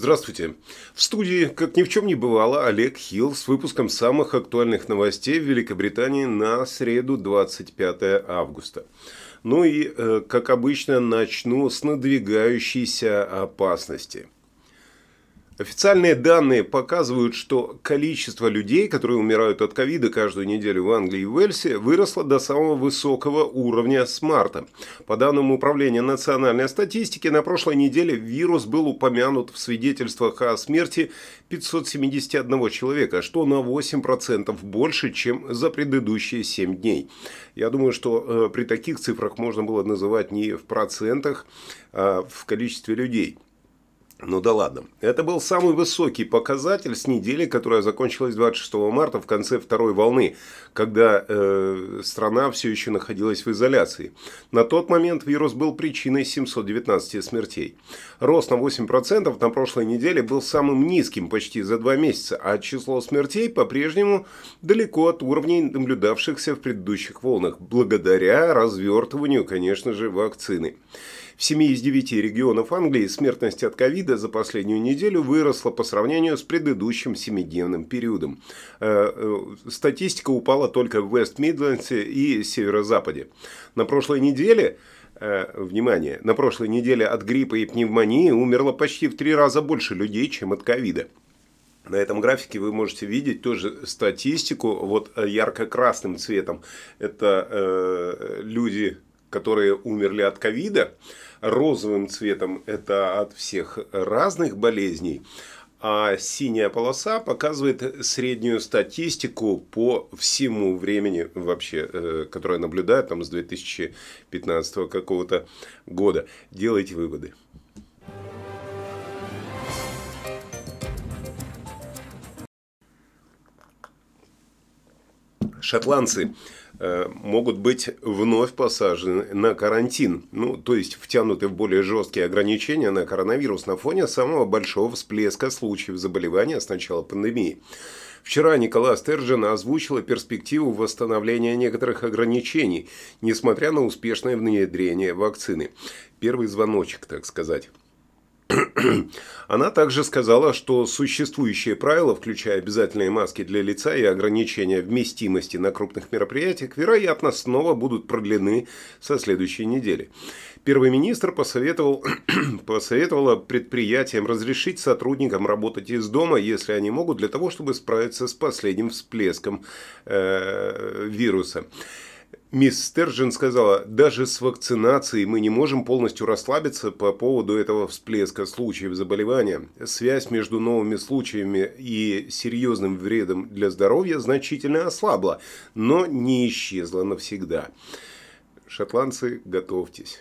Здравствуйте. В студии, как ни в чем не бывало, Олег Хилл с выпуском самых актуальных новостей в Великобритании на среду 25 августа. Ну и, э, как обычно, начну с надвигающейся опасности – Официальные данные показывают, что количество людей, которые умирают от ковида каждую неделю в Англии и Уэльсе, выросло до самого высокого уровня с марта. По данным Управления национальной статистики, на прошлой неделе вирус был упомянут в свидетельствах о смерти 571 человека, что на 8% больше, чем за предыдущие 7 дней. Я думаю, что э, при таких цифрах можно было называть не в процентах, а в количестве людей. Ну да ладно. Это был самый высокий показатель с недели, которая закончилась 26 марта в конце второй волны, когда э, страна все еще находилась в изоляции. На тот момент вирус был причиной 719 смертей. Рост на 8% на прошлой неделе был самым низким почти за два месяца, а число смертей по-прежнему далеко от уровней, наблюдавшихся в предыдущих волнах, благодаря развертыванию, конечно же, вакцины. В 7 из 9 регионов Англии смертность от ковида за последнюю неделю выросла по сравнению с предыдущим семидневным периодом. Э, э, статистика упала только в Вест-Мидлендсе и Северо-Западе. На прошлой неделе э, внимание, на прошлой неделе от гриппа и пневмонии умерло почти в три раза больше людей, чем от ковида. На этом графике вы можете видеть тоже статистику. Вот ярко-красным цветом это э, люди, которые умерли от ковида розовым цветом это от всех разных болезней, а синяя полоса показывает среднюю статистику по всему времени вообще, э, которое наблюдают там с 2015 какого-то года. Делайте выводы. Шотландцы могут быть вновь посажены на карантин, ну, то есть втянуты в более жесткие ограничения на коронавирус на фоне самого большого всплеска случаев заболевания с начала пандемии. Вчера Николай Стержин озвучила перспективу восстановления некоторых ограничений, несмотря на успешное внедрение вакцины. Первый звоночек, так сказать. Она также сказала, что существующие правила, включая обязательные маски для лица и ограничения вместимости на крупных мероприятиях, вероятно, снова будут продлены со следующей недели. Первый министр посоветовал, посоветовала предприятиям разрешить сотрудникам работать из дома, если они могут, для того, чтобы справиться с последним всплеском э, вируса. Мисс Стержен сказала, даже с вакцинацией мы не можем полностью расслабиться по поводу этого всплеска случаев заболевания. Связь между новыми случаями и серьезным вредом для здоровья значительно ослабла, но не исчезла навсегда. Шотландцы, готовьтесь.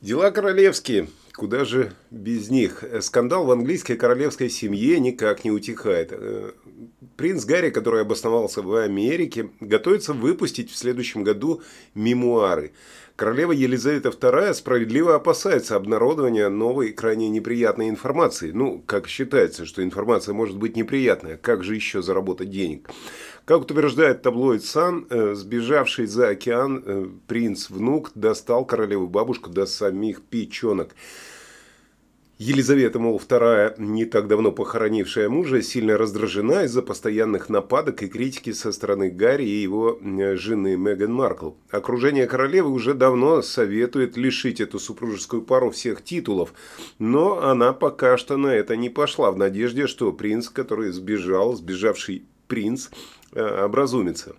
Дела королевские. Куда же без них? Скандал в английской королевской семье никак не утихает. Э, принц Гарри, который обосновался в Америке, готовится выпустить в следующем году мемуары. Королева Елизавета II справедливо опасается обнародования новой крайне неприятной информации. Ну, как считается, что информация может быть неприятная. Как же еще заработать денег? Как утверждает таблоид Сан, э, сбежавший за океан э, принц-внук достал королеву бабушку до самих печенок. Елизавета, мол, вторая, не так давно похоронившая мужа, сильно раздражена из-за постоянных нападок и критики со стороны Гарри и его жены Меган Маркл. Окружение королевы уже давно советует лишить эту супружескую пару всех титулов, но она пока что на это не пошла, в надежде, что принц, который сбежал, сбежавший принц, э, образумится.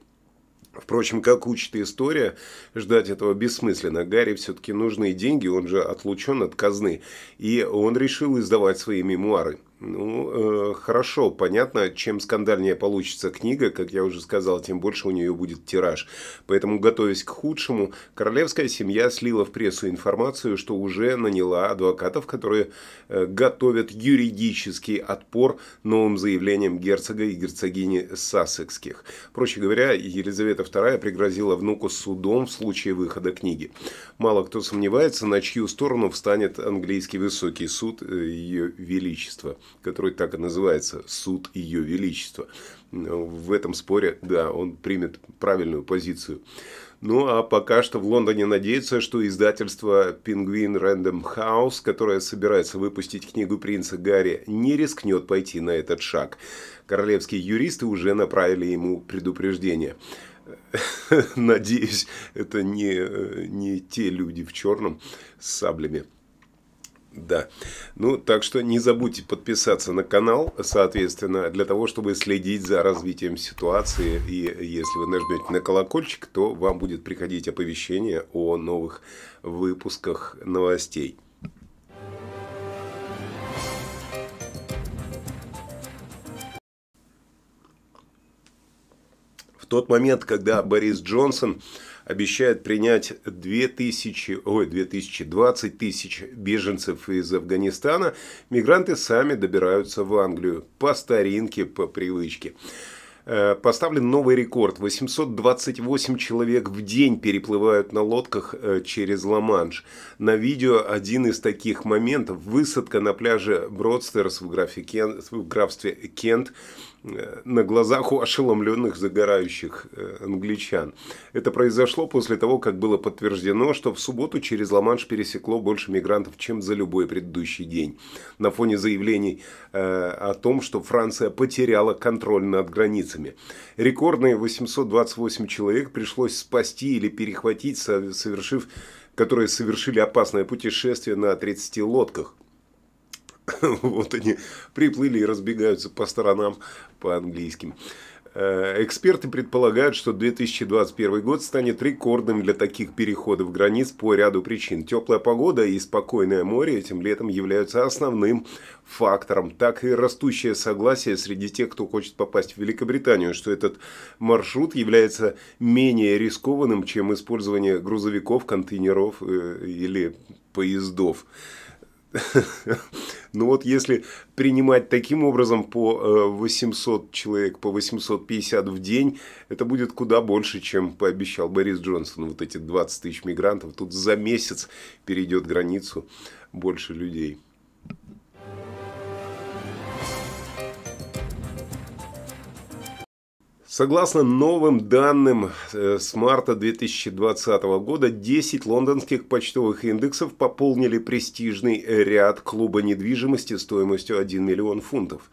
Впрочем, как учит история, ждать этого бессмысленно. Гарри все-таки нужны деньги, он же отлучен от казны. И он решил издавать свои мемуары. Ну, э, хорошо, понятно, чем скандальнее получится книга, как я уже сказал, тем больше у нее будет тираж. Поэтому, готовясь к худшему, королевская семья слила в прессу информацию, что уже наняла адвокатов, которые э, готовят юридический отпор новым заявлениям герцога и герцогини Сассекских. Проще говоря, Елизавета II пригрозила внуку судом в случае выхода книги. Мало кто сомневается, на чью сторону встанет английский высокий суд э, ее величества который так и называется «Суд Ее Величества». В этом споре, да, он примет правильную позицию. Ну, а пока что в Лондоне надеются, что издательство Penguin Random House, которое собирается выпустить книгу принца Гарри, не рискнет пойти на этот шаг. Королевские юристы уже направили ему предупреждение. Надеюсь, это не, не те люди в черном с саблями. Да. Ну, так что не забудьте подписаться на канал, соответственно, для того, чтобы следить за развитием ситуации. И если вы нажмете на колокольчик, то вам будет приходить оповещение о новых выпусках новостей. В тот момент, когда Борис Джонсон обещает принять 2000, ой, 2020 тысяч беженцев из Афганистана, мигранты сами добираются в Англию по старинке, по привычке. Э, поставлен новый рекорд. 828 человек в день переплывают на лодках э, через Ла-Манш. На видео один из таких моментов – высадка на пляже Бродстерс в, в графстве Кент – Э, на глазах у ошеломленных загорающих англичан. Это произошло после того, как было подтверждено, что в субботу через Ла-Манш пересекло больше мигрантов, чем за любой предыдущий день. На фоне заявлений э, о том, что Франция потеряла контроль над границами. Рекордные 828 человек пришлось спасти или перехватить, совершив, которые совершили опасное путешествие на 30 лодках – вот они приплыли и разбегаются по сторонам по-английским. Э, эксперты предполагают, что 2021 год станет рекордным для таких переходов границ по ряду причин. Теплая погода и спокойное море этим летом являются основным фактором. Так и растущее согласие среди тех, кто хочет попасть в Великобританию, что этот маршрут является менее рискованным, чем использование грузовиков, контейнеров э, или поездов. Ну вот если принимать таким образом по 800 э, человек, по 850 в день, это будет куда больше, чем пообещал Борис Джонсон. Вот эти 20 тысяч мигрантов, тут за месяц перейдет границу больше людей. Согласно новым данным э, с марта 2020 года, 10 лондонских почтовых индексов пополнили престижный ряд клуба недвижимости стоимостью 1 миллион фунтов.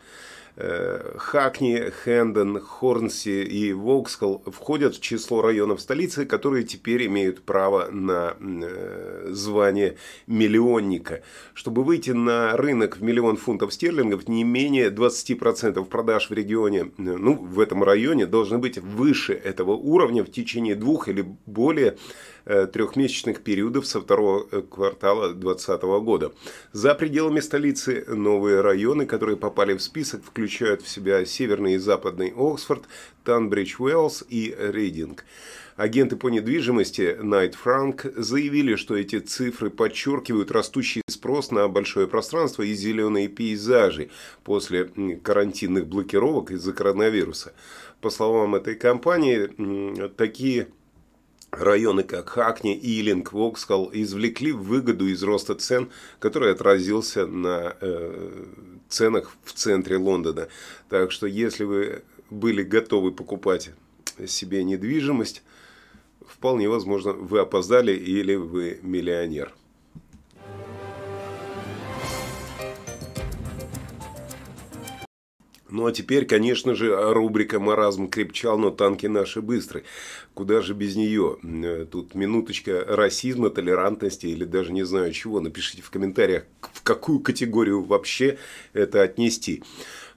Э, Хакни, Хэндон, Хорнси и Воксхолл входят в число районов столицы, которые теперь имеют право на э, звание миллионника. Чтобы выйти на рынок в миллион фунтов стерлингов, не менее 20% продаж в регионе, ну, в этом районе, должны быть выше этого уровня в течение двух или более Э, трехмесячных периодов со второго э, квартала 2020 года. За пределами столицы новые районы, которые попали в список, включают в себя северный и западный Оксфорд, Танбридж, Уэллс и Рейдинг. Агенты по недвижимости Найт Франк заявили, что эти цифры подчеркивают растущий спрос на большое пространство и зеленые пейзажи после карантинных блокировок из-за коронавируса. По словам этой компании, такие Районы, как Хакни, Илинг, Воксхолл извлекли выгоду из роста цен, который отразился на э, ценах в центре Лондона. Так что, если вы были готовы покупать себе недвижимость, вполне возможно, вы опоздали или вы миллионер. Ну а теперь, конечно же, рубрика «Маразм крепчал, но танки наши быстрые». Куда же без нее? Э, тут минуточка расизма, толерантности или даже не знаю чего. Напишите в комментариях, в какую категорию вообще это отнести.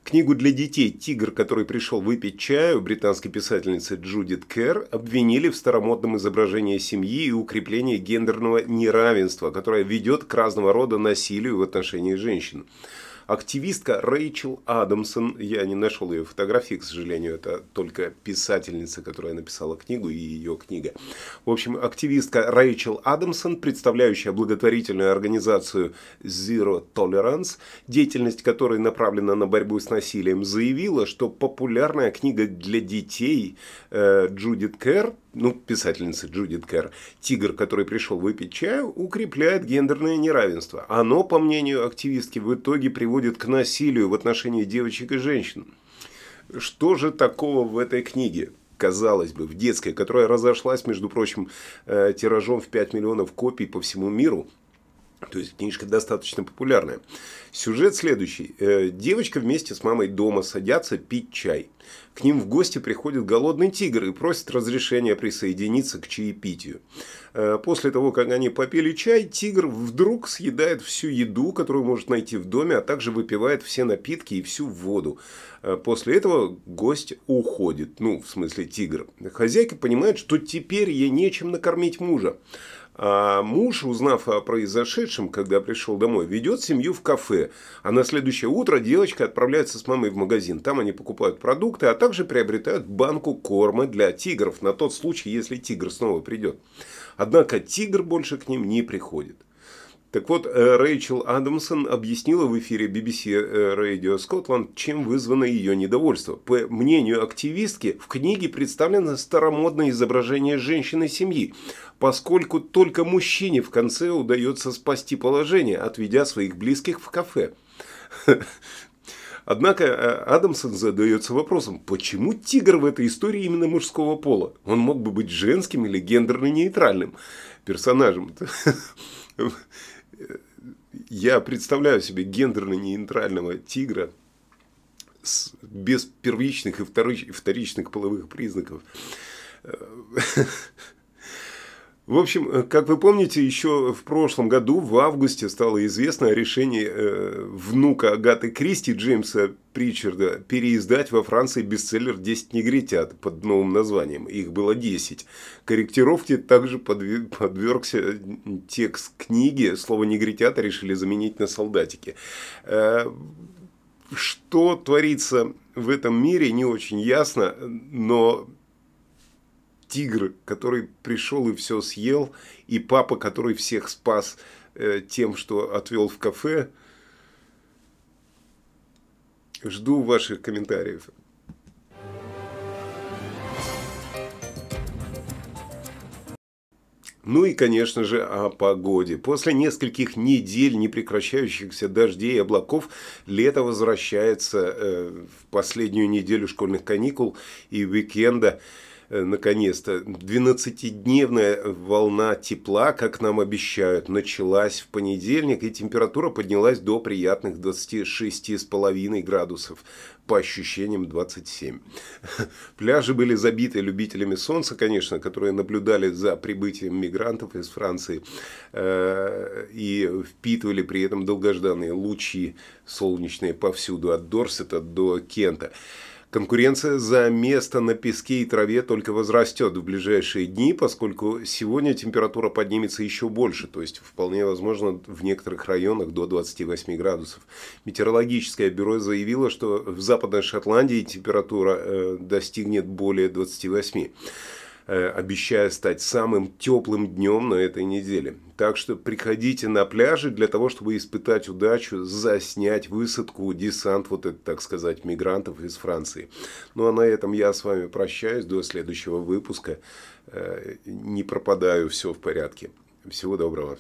Книгу для детей «Тигр, который пришел выпить чаю» британской писательницы Джудит Керр обвинили в старомодном изображении семьи и укреплении гендерного неравенства, которое ведет к разного рода насилию в отношении женщин. Активистка Рэйчел Адамсон, я не нашел ее фотографии, к сожалению, это только писательница, которая написала книгу и ее книга. В общем, активистка Рэйчел Адамсон, представляющая благотворительную организацию Zero Tolerance, деятельность которой направлена на борьбу с насилием, заявила, что популярная книга для детей э, Джудит Кэр ну, писательница Джудит Кэр, тигр, который пришел выпить чаю, укрепляет гендерное неравенство. Оно, по мнению активистки, в итоге приводит к насилию в отношении девочек и женщин. Что же такого в этой книге? казалось бы, в детской, которая разошлась, между прочим, э, тиражом в 5 миллионов копий по всему миру. То есть книжка достаточно популярная. Сюжет следующий. Э, девочка вместе с мамой дома садятся пить чай. К ним в гости приходит голодный тигр и просит разрешения присоединиться к чаепитию. Э, после того, как они попили чай, тигр вдруг съедает всю еду, которую может найти в доме, а также выпивает все напитки и всю воду. Э, после этого гость уходит. Ну, в смысле тигр. Хозяйка понимает, что теперь ей нечем накормить мужа. А муж, узнав о произошедшем, когда пришел домой, ведет семью в кафе. А на следующее утро девочка отправляется с мамой в магазин. Там они покупают продукты, а также приобретают банку корма для тигров на тот случай, если тигр снова придет. Однако тигр больше к ним не приходит. Так вот, э, Рэйчел Адамсон объяснила в эфире BBC Radio Scotland, чем вызвано ее недовольство. По мнению активистки, в книге представлено старомодное изображение женщины семьи, поскольку только мужчине в конце удается спасти положение, отведя своих близких в кафе. Однако э, Адамсон задается вопросом, почему тигр в этой истории именно мужского пола? Он мог бы быть женским или гендерно-нейтральным персонажем я представляю себе гендерно-нейтрального тигра с, без первичных и вторичных половых признаков. В общем, э, как вы помните, еще в прошлом году, в августе, стало известно о решении э, внука Агаты Кристи, Джеймса Причарда, переиздать во Франции бестселлер «10 негритят» под новым названием. Их было 10. Корректировке также подвергся текст книги. Слово «негритята» решили заменить на «солдатики». Э, что творится в этом мире, не очень ясно, но тигр, который пришел и все съел, и папа, который всех спас э, тем, что отвел в кафе. Жду ваших комментариев. Ну и, конечно же, о погоде. После нескольких недель непрекращающихся дождей и облаков лето возвращается э, в последнюю неделю школьных каникул и уикенда. Э, наконец-то, 12-дневная волна тепла, как нам обещают, началась в понедельник, и температура поднялась до приятных 26,5 градусов, по ощущениям 27. Пляжи были забиты любителями солнца, конечно, которые наблюдали за прибытием мигрантов из Франции э, и впитывали при этом долгожданные лучи солнечные повсюду, от Дорсета до Кента. Конкуренция за место на песке и траве только возрастет в ближайшие дни, поскольку сегодня температура поднимется еще больше, то есть вполне возможно в некоторых районах до 28 градусов. Метеорологическое бюро заявило, что в Западной Шотландии температура э, достигнет более 28. Э, обещая стать самым теплым днем на этой неделе. Так что приходите на пляжи для того, чтобы испытать удачу, заснять высадку, десант, вот это, так сказать, мигрантов из Франции. Ну а на этом я с вами прощаюсь до следующего выпуска. Э, не пропадаю, все в порядке. Всего доброго.